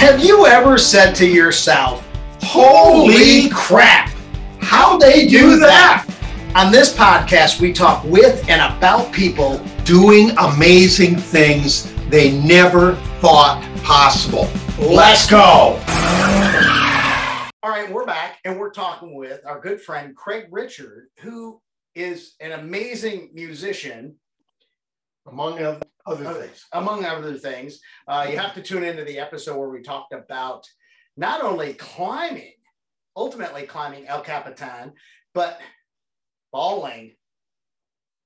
Have you ever said to yourself, Holy crap, how they do that? On this podcast, we talk with and about people doing amazing things they never thought possible. Let's go. All right, we're back and we're talking with our good friend Craig Richard, who is an amazing musician. among oth- other things. among other things. Uh, you have to tune into the episode where we talked about not only climbing, ultimately climbing El Capitan, but falling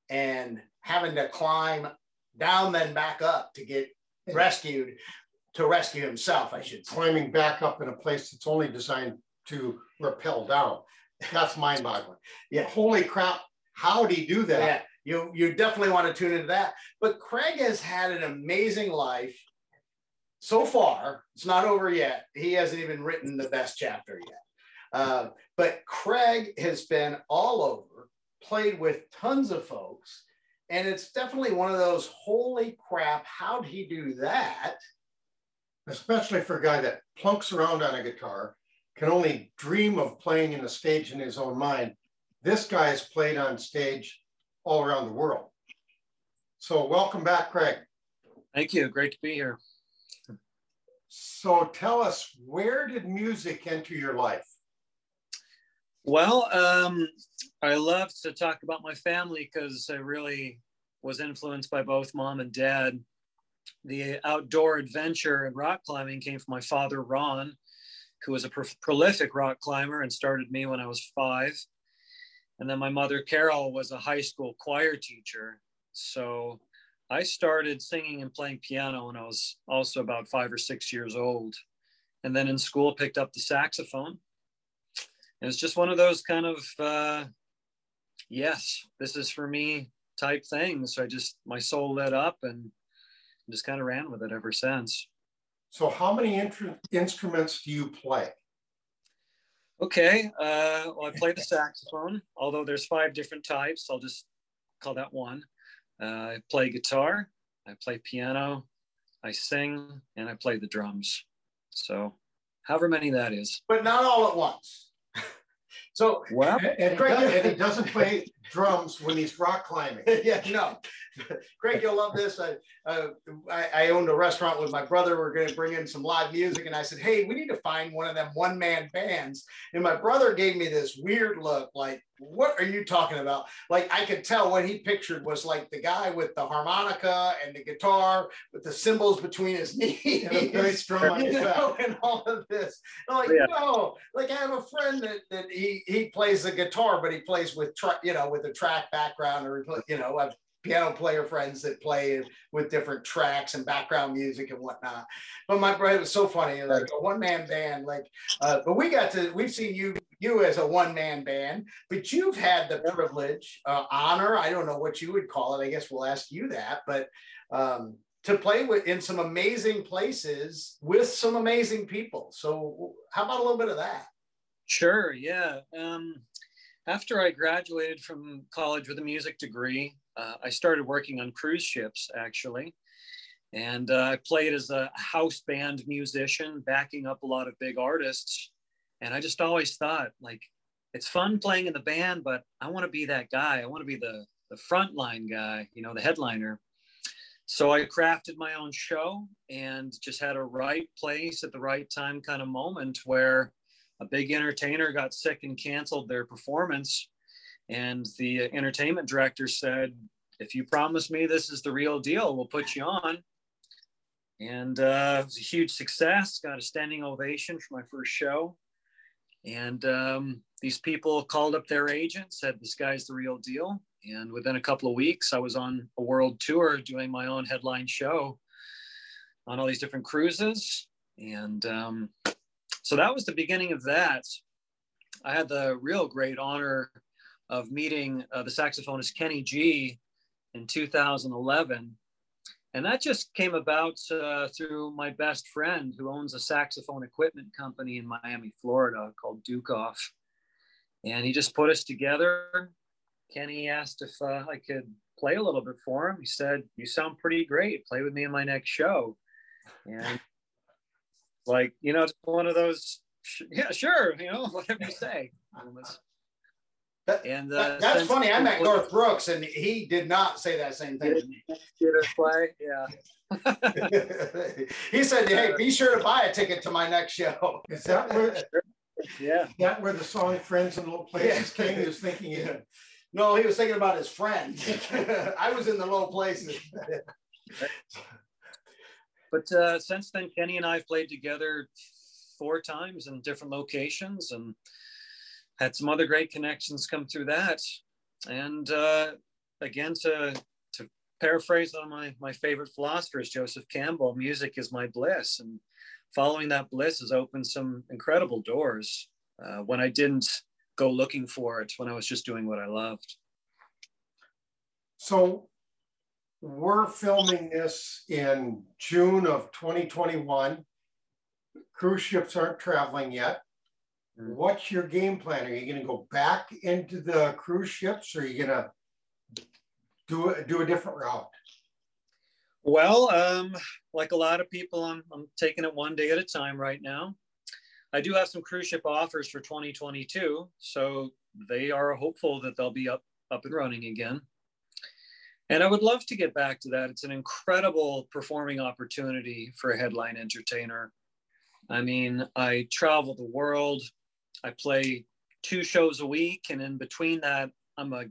and having to climb down, then back up to get rescued, to rescue himself, I should say. Climbing back up in a place that's only designed to rappel down. That's mind boggling. Yeah. Holy crap, how'd he do that? You you definitely want to tune into that. But Craig has had an amazing life so far. It's not over yet. He hasn't even written the best chapter yet. Uh, but Craig has been all over, played with tons of folks, and it's definitely one of those holy crap, how'd he do that? Especially for a guy that plunks around on a guitar, can only dream of playing in a stage in his own mind. This guy has played on stage all around the world. So welcome back, Craig. Thank you. Great to be here. So tell us, where did music enter your life? Well, um, I love to talk about my family because I really was influenced by both mom and dad. The outdoor adventure and rock climbing came from my father, Ron, who was a pro- prolific rock climber and started me when I was five. And then my mother, Carol, was a high school choir teacher. So I started singing and playing piano when I was also about five or six years old. And then in school, picked up the saxophone. And it's just one of those kind of, uh, yes, this is for me type things. So I just, my soul lit up and just kind of ran with it ever since. So how many intru- instruments do you play? Okay. Uh, well, I play the saxophone, although there's five different types. I'll just call that one. Uh, I play guitar, I play piano, I sing, and I play the drums. So, however many that is. But not all at once. so Well, And, and Craig- and he doesn't play drums when he's rock climbing. yeah, no. Greg, you'll love this. I, uh, I, I owned a restaurant with my brother. We're going to bring in some live music. And I said, hey, we need to find one of them one man bands. And my brother gave me this weird look like, what are you talking about? Like, I could tell what he pictured was like the guy with the harmonica and the guitar with the cymbals between his knees. And a bass drum you know, and all of this. I'm like, Yeah. no, like I have a friend that, that he he plays the guitar, but he plays with tra- you know with a track background, or you know, I have piano player friends that play with different tracks and background music and whatnot. But my brother was so funny, like a one man band. Like, uh, but we got to we've seen you you as a one man band, but you've had the privilege, uh, honor. I don't know what you would call it. I guess we'll ask you that, but. Um, to play with in some amazing places with some amazing people. So how about a little bit of that? Sure, yeah. Um, after I graduated from college with a music degree, uh, I started working on cruise ships actually. And uh, I played as a house band musician, backing up a lot of big artists. And I just always thought, like, it's fun playing in the band, but I want to be that guy. I want to be the, the frontline guy, you know, the headliner. So I crafted my own show and just had a right place at the right time kind of moment where a big entertainer got sick and canceled their performance. And the entertainment director said, if you promise me this is the real deal, we'll put you on. And uh, it was a huge success, got a standing ovation for my first show. And um, these people called up their agent, said, This guy's the real deal. And within a couple of weeks, I was on a world tour doing my own headline show on all these different cruises. And um, so that was the beginning of that. I had the real great honor of meeting uh, the saxophonist Kenny G in 2011. And that just came about uh, through my best friend who owns a saxophone equipment company in Miami, Florida called Dukoff. And he just put us together. Kenny asked if uh, I could play a little bit for him. He said, You sound pretty great. Play with me in my next show. And like you know, it's one of those. Yeah, sure. You know, whatever you say. That, and uh, that, that's funny. I met Garth Brooks, and he did not say that same thing. Did us play? Yeah. he said, "Hey, be sure to buy a ticket to my next show." Is that where? yeah. That where the song "Friends in Low Places" came? He was thinking. Yeah. No, he was thinking about his friend. I was in the low places. But uh, since then, Kenny and I have played together four times in different locations, and had some other great connections come through that. And uh, again, to to paraphrase one of my my favorite philosophers, Joseph Campbell, music is my bliss, and following that bliss has opened some incredible doors uh, when I didn't go looking for it, when I was just doing what I loved. So we're filming this in June of 2021. Cruise ships aren't traveling yet. Mm-hmm. What's your game plan? Are you going to go back into the cruise ships or are you going to do a, do a different route? Well, um, like a lot of people, I'm, I'm taking it one day at a time right now. I do have some cruise ship offers for 2022, so they are hopeful that they'll be up up and running again. And I would love to get back to that. It's an incredible performing opportunity for a headline entertainer. I mean, I travel the world. I play two shows a week, and in between that, I'm a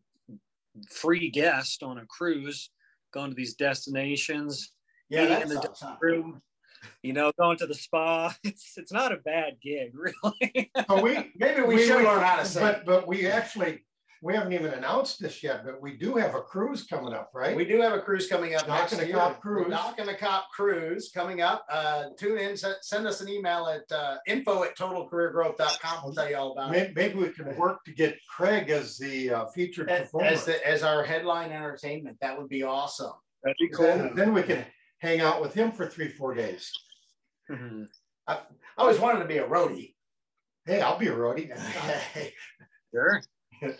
free guest on a cruise, going to these destinations, yeah, eating in the room, you know, going to the spa. It's it's not a bad gig, really. so we maybe we, we should learn how to sing. But but we actually we haven't even announced this yet, but we do have a cruise coming up, right? We do have a cruise coming up Dock next year. Cop cruise. Dock and the Cop cruise coming up. Uh, tune in, send us an email at uh, info at totalcareergrowth.com. We'll tell you all about maybe, it. Maybe we can work to get Craig as the uh, featured as, performer. As, the, as our headline entertainment. That would be awesome. That'd be cool. Then, then we can hang out with him for three, four days. Mm-hmm. I, I always wanted to be a roadie. Hey, I'll be a roadie. sure.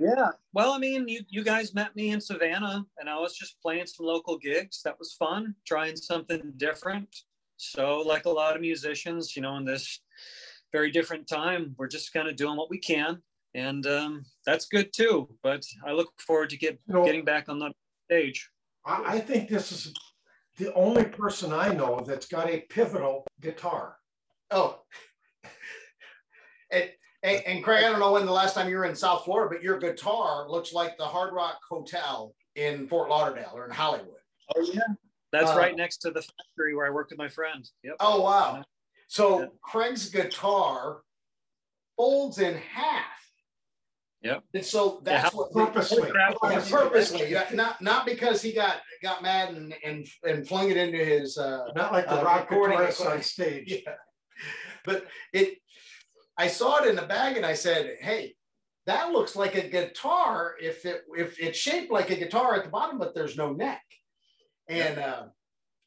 Yeah. Well, I mean, you, you guys met me in Savannah and I was just playing some local gigs. That was fun, trying something different. So, like a lot of musicians, you know, in this very different time, we're just kind of doing what we can. And um, that's good too. But I look forward to get you know, getting back on the stage. I, I think this is the only person I know that's got a pivotal guitar. Oh, it, and, and, Craig, I don't know when the last time you were in South Florida, but your guitar looks like the Hard Rock Hotel in Fort Lauderdale or in Hollywood. Oh yeah, that's uh, right next to the factory where I work with my friend. Yep. Oh wow! So yeah. Craig's guitar folds in half. Yep. And so that's yeah, what purposely, purposely, purposely not not because he got got mad and and, and flung it into his uh, not like the uh, rock guitarist on stage. Yeah. But it I saw it in the bag and I said, hey, that looks like a guitar if it if it's shaped like a guitar at the bottom, but there's no neck. And yeah. uh,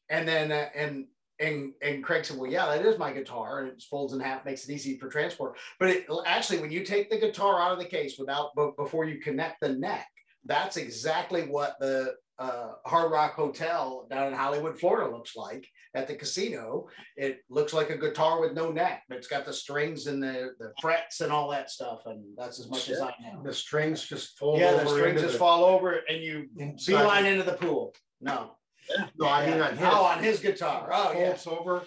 and then uh, and and and Craig said, well, yeah, that is my guitar, and it folds in half, makes it easy for transport. But it actually, when you take the guitar out of the case without before you connect the neck, that's exactly what the uh, Hard Rock Hotel down in Hollywood, Florida looks like at the casino. It looks like a guitar with no neck, but it's got the strings and the, the frets and all that stuff. And that's as much Shit. as I know. The strings just fold yeah, the strings just the, fall over and you beeline into the pool. No. Yeah. No, I mean on his. Oh, on his guitar. Oh, yeah. over.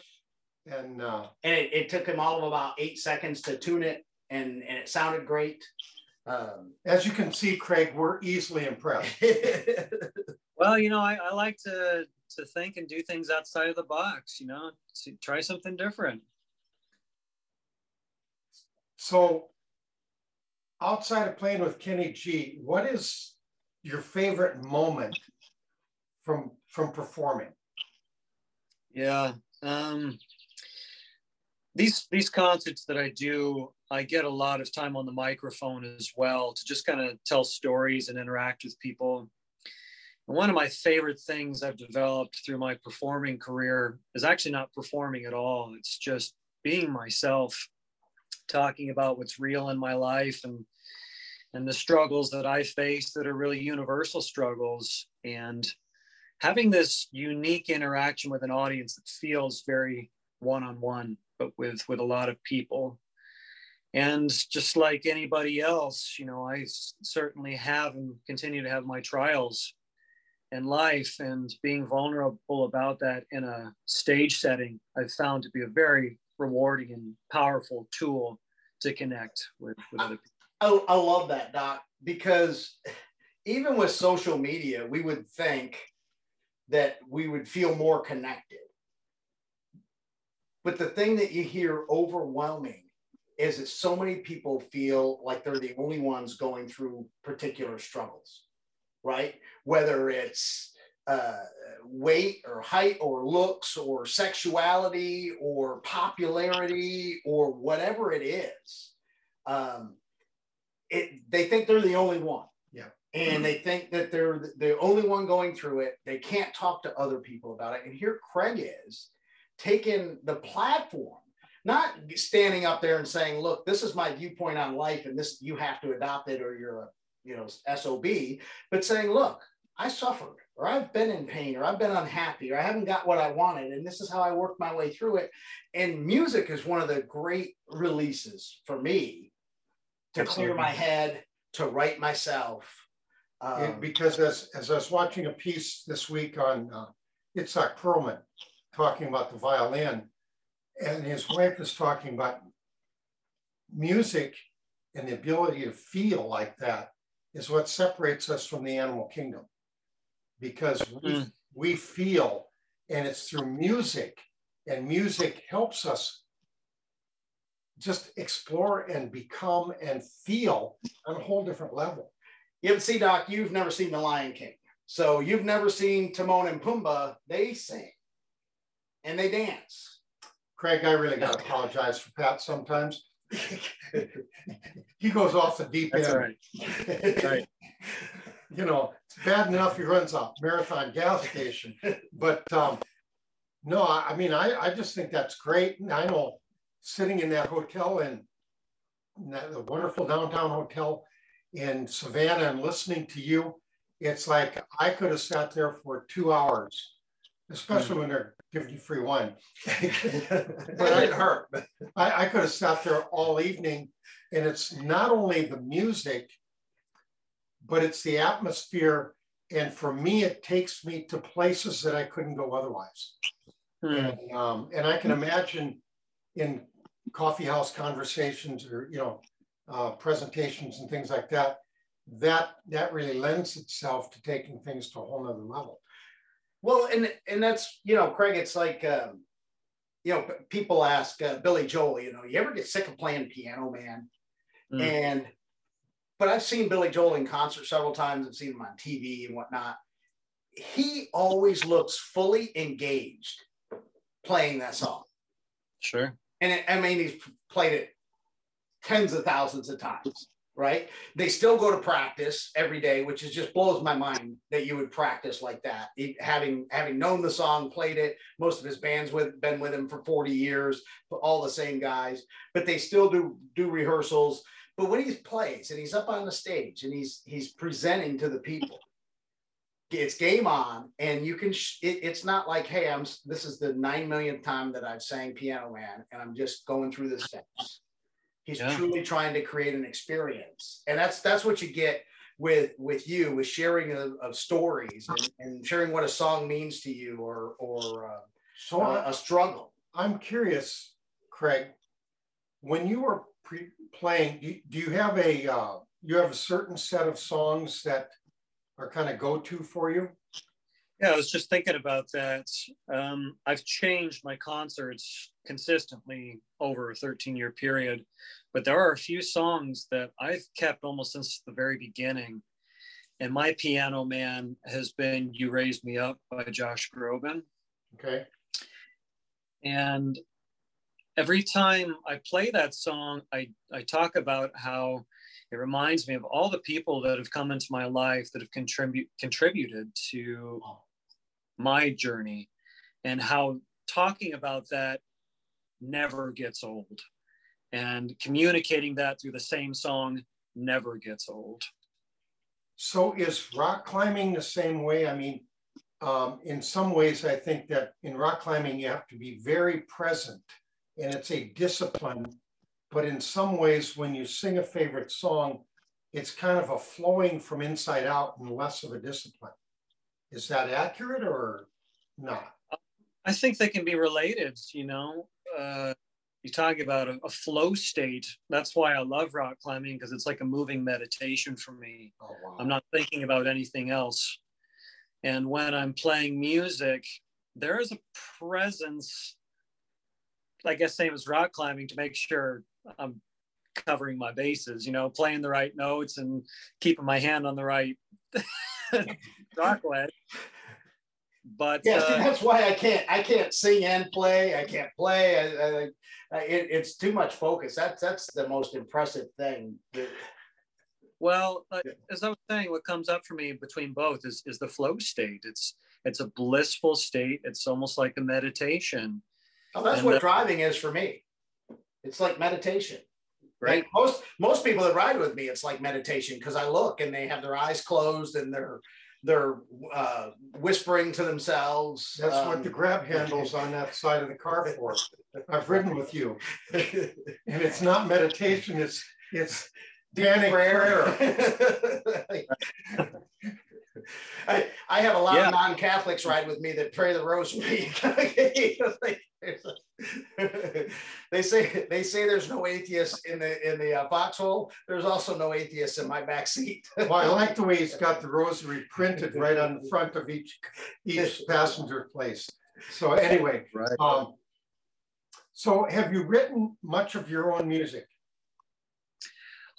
And uh, and it, it took him all of about eight seconds to tune it, and and it sounded great. Um, As you can see, Craig, we're easily impressed. well, you know, I, I like to to think and do things outside of the box, you know, to try something different. So outside of playing with Kenny G, what is your favorite moment from from performing? Yeah. Um these these concerts that I do, I get a lot of time on the microphone as well to just kind of tell stories and interact with people. One of my favorite things I've developed through my performing career is actually not performing at all. It's just being myself, talking about what's real in my life and and the struggles that I face that are really universal struggles and having this unique interaction with an audience that feels very one on one, but with with a lot of people. And just like anybody else, you know, I certainly have and continue to have my trials in life, and being vulnerable about that in a stage setting, I've found to be a very rewarding and powerful tool to connect with, with other people. I, I love that, Doc, because even with social media, we would think that we would feel more connected. But the thing that you hear overwhelming is that so many people feel like they're the only ones going through particular struggles, right? Whether it's uh, weight or height or looks or sexuality or popularity or whatever it is. Um, it, they think they're the only one. Yeah. And they think that they're the only one going through it. They can't talk to other people about it. And here Craig is taking the platform, not standing up there and saying, look, this is my viewpoint on life and this you have to adopt it or you're a you know SOB, but saying, look, I suffered or I've been in pain or I've been unhappy or I haven't got what I wanted. And this is how I worked my way through it. And music is one of the great releases for me to clear my head, to write myself. Um, because as, as I was watching a piece this week on uh, Itzhak Perlman talking about the violin, and his wife is talking about music and the ability to feel like that is what separates us from the animal kingdom because we, mm. we feel and it's through music and music helps us just explore and become and feel on a whole different level. You see, Doc, you've never seen The Lion King. So you've never seen Timon and Pumbaa. They sing and they dance. Craig, I really got to apologize for Pat sometimes. he goes off the deep That's end. Right. right. you know, it's bad enough he runs a marathon gas station, but um, no, I, I mean, I, I just think that's great. And I know sitting in that hotel that, the wonderful downtown hotel in Savannah and listening to you, it's like I could have sat there for two hours, especially mm. when they're giving you free wine. but I, hurt. I, I could have sat there all evening, and it's not only the music but it's the atmosphere. And for me, it takes me to places that I couldn't go otherwise. Hmm. And, um, and I can imagine in coffee house conversations or, you know, uh, presentations and things like that, that that really lends itself to taking things to a whole nother level. Well, and and that's you know, Craig, it's like um, you know, people ask uh, Billy Joel, you know, you ever get sick of playing piano, man? Mm. And but I've seen Billy Joel in concert several times. I've seen him on TV and whatnot. He always looks fully engaged playing that song. Sure. And it, I mean, he's played it tens of thousands of times, right? They still go to practice every day, which is just blows my mind that you would practice like that. Having having known the song, played it. Most of his bands with been with him for 40 years, all the same guys, but they still do do rehearsals but when he plays and he's up on the stage and he's he's presenting to the people, it's game on, and you can. Sh- it, it's not like, hey, I'm. This is the nine millionth time that I've sang Piano Man, and I'm just going through the steps. He's yeah. truly trying to create an experience, and that's that's what you get with with you with sharing of, of stories and, and, sharing what a song means to you or or uh, so a, a struggle. I'm curious, Craig, when you were pre- playing, do, do you have a uh, you have a certain set of songs that are kind of go to for you? Yeah, I was just thinking about that. Um, I've changed my concerts consistently over a 13 year period, but there are a few songs that I've kept almost since the very beginning. And my piano man has been You Raised Me Up by Josh Groban. Okay. And every time I play that song, I, I talk about how it reminds me of all the people that have come into my life that have contribute, contributed to my journey and how talking about that never gets old and communicating that through the same song never gets old. So is rock climbing the same way? I mean, um, in some ways, I think that in rock climbing, you have to be very present and it's a discipline. But in some ways, when you sing a favorite song, it's kind of a flowing from inside out and less of a discipline. Is that accurate or not? I think they can be related, you know. Uh, you talk about a, a, flow state. That's why I love rock climbing because it's like a moving meditation for me. Oh, wow. I'm not thinking about anything else. And when I'm playing music, there is a presence, I guess, same as rock climbing, to make sure I'm covering my bases, you know, playing the right notes and keeping my hand on the right rock ledge. But yeah, uh, that's why I can't I can't sing and play. I can't play. I, I, it, it's too much focus. That's that's the most impressive thing. Well, uh, as I was saying, what comes up for me between both is is the flow state. It's it's a blissful state. It's almost like a meditation. Oh, that's and what driving is for me. It's like meditation. Right. most most people that ride with me, it's like meditation because I look and they have their eyes closed and they're they're uh, whispering to themselves. That's um, what the grab handles on that side of the car for. I've ridden with you, and it's not meditation. It's it's Danny prayer. prayer. I, I have a lot yeah. of non-Catholics ride with me that pray the rosary. they say they say there's no atheists in the in the uh, foxhole. There's also no atheists in my back seat. well, I like the way he's got the rosary printed right on the front of each each passenger place. So anyway, right. Um, so have you written much of your own music?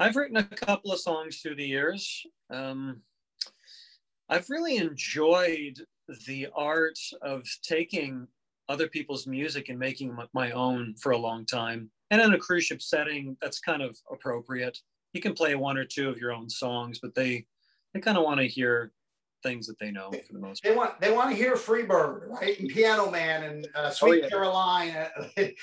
I've written a couple of songs through the years. Um, I've really enjoyed the art of taking other people's music and making my own for a long time. And in a cruise ship setting, that's kind of appropriate. You can play one or two of your own songs, but they they kind of want to hear things that they know for the most part. They want they want to hear Freebird, right? And Piano Man and uh, Sweet oh, yeah. Caroline.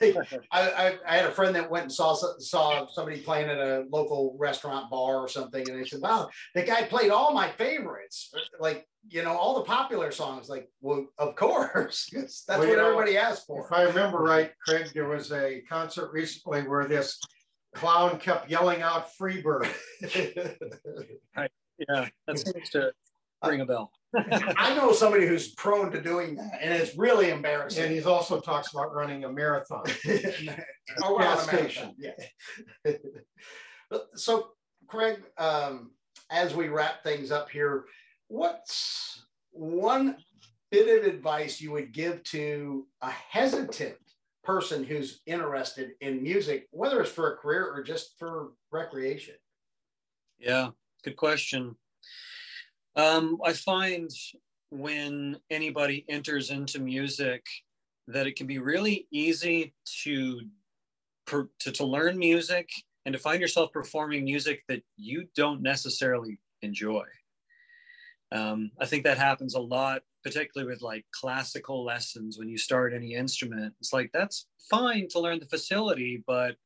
I, I, I, had a friend that went and saw saw somebody playing at a local restaurant bar or something, and they said, "Wow, the guy played all my favorites, like you know, all the popular songs." Like, well, of course, that's well, what know, everybody asked for. If I remember right, Craig, there was a concert recently where this clown kept yelling out "Freebird." right. Yeah, that's to ring a bell. I know somebody who's prone to doing that, and it's really embarrassing. And he's also talks about running a marathon. oh, gas station. Yeah. so, Craig, um, as we wrap things up here, what's one bit of advice you would give to a hesitant person who's interested in music, whether it's for a career or just for recreation? Yeah, good question. Um, I find when anybody enters into music that it can be really easy to, to, to learn music and to find yourself performing music that you don't necessarily enjoy. Um, I think that happens a lot, particularly with like classical lessons when you start any instrument. It's like that's fine to learn the facility, but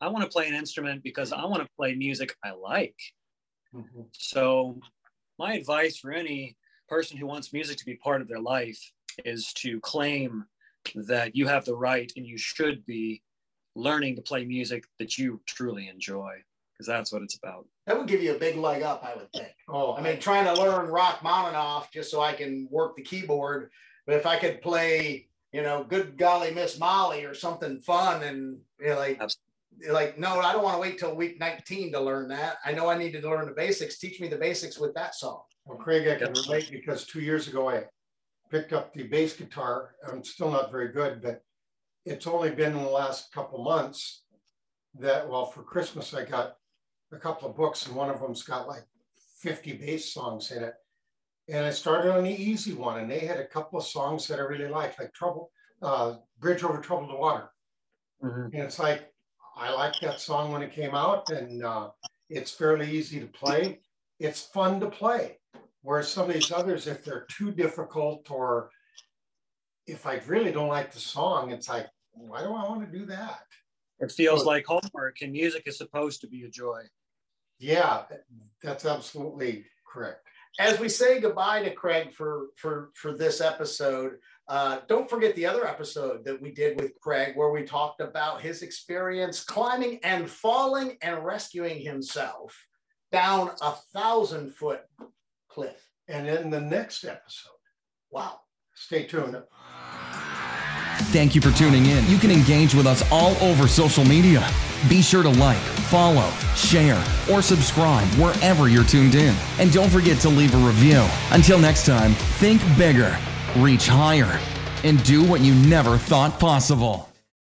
I want to play an instrument because I want to play music I like. Mm-hmm. So my advice for any person who wants music to be part of their life is to claim that you have the right and you should be learning to play music that you truly enjoy because that's what it's about. That would give you a big leg up, I would think. Oh, I mean, trying to learn Rachmaninoff just so I can work the keyboard, but if I could play, you know, good golly Miss Molly or something fun and you know, like Absolutely like, no, I don't want to wait till week 19 to learn that. I know I needed to learn the basics. Teach me the basics with that song. Well, Craig, I can relate because two years ago I picked up the bass guitar. I'm still not very good, but it's only been in the last couple months that, well, for Christmas, I got a couple of books and one of them's got like 50 bass songs in it. And I started on the easy one and they had a couple of songs that I really liked, like Trouble, uh, Bridge Over Troubled Water. Mm-hmm. And it's like, I liked that song when it came out, and uh, it's fairly easy to play. It's fun to play. Whereas some of these others, if they're too difficult or if I really don't like the song, it's like, why do I want to do that? It feels like homework, and music is supposed to be a joy. Yeah, that's absolutely correct. as we say goodbye to Craig for for for this episode, uh, don't forget the other episode that we did with Craig, where we talked about his experience climbing and falling and rescuing himself down a thousand foot cliff. And in the next episode, wow, stay tuned. Thank you for tuning in. You can engage with us all over social media. Be sure to like, follow, share, or subscribe wherever you're tuned in. And don't forget to leave a review. Until next time, think bigger, reach higher, and do what you never thought possible.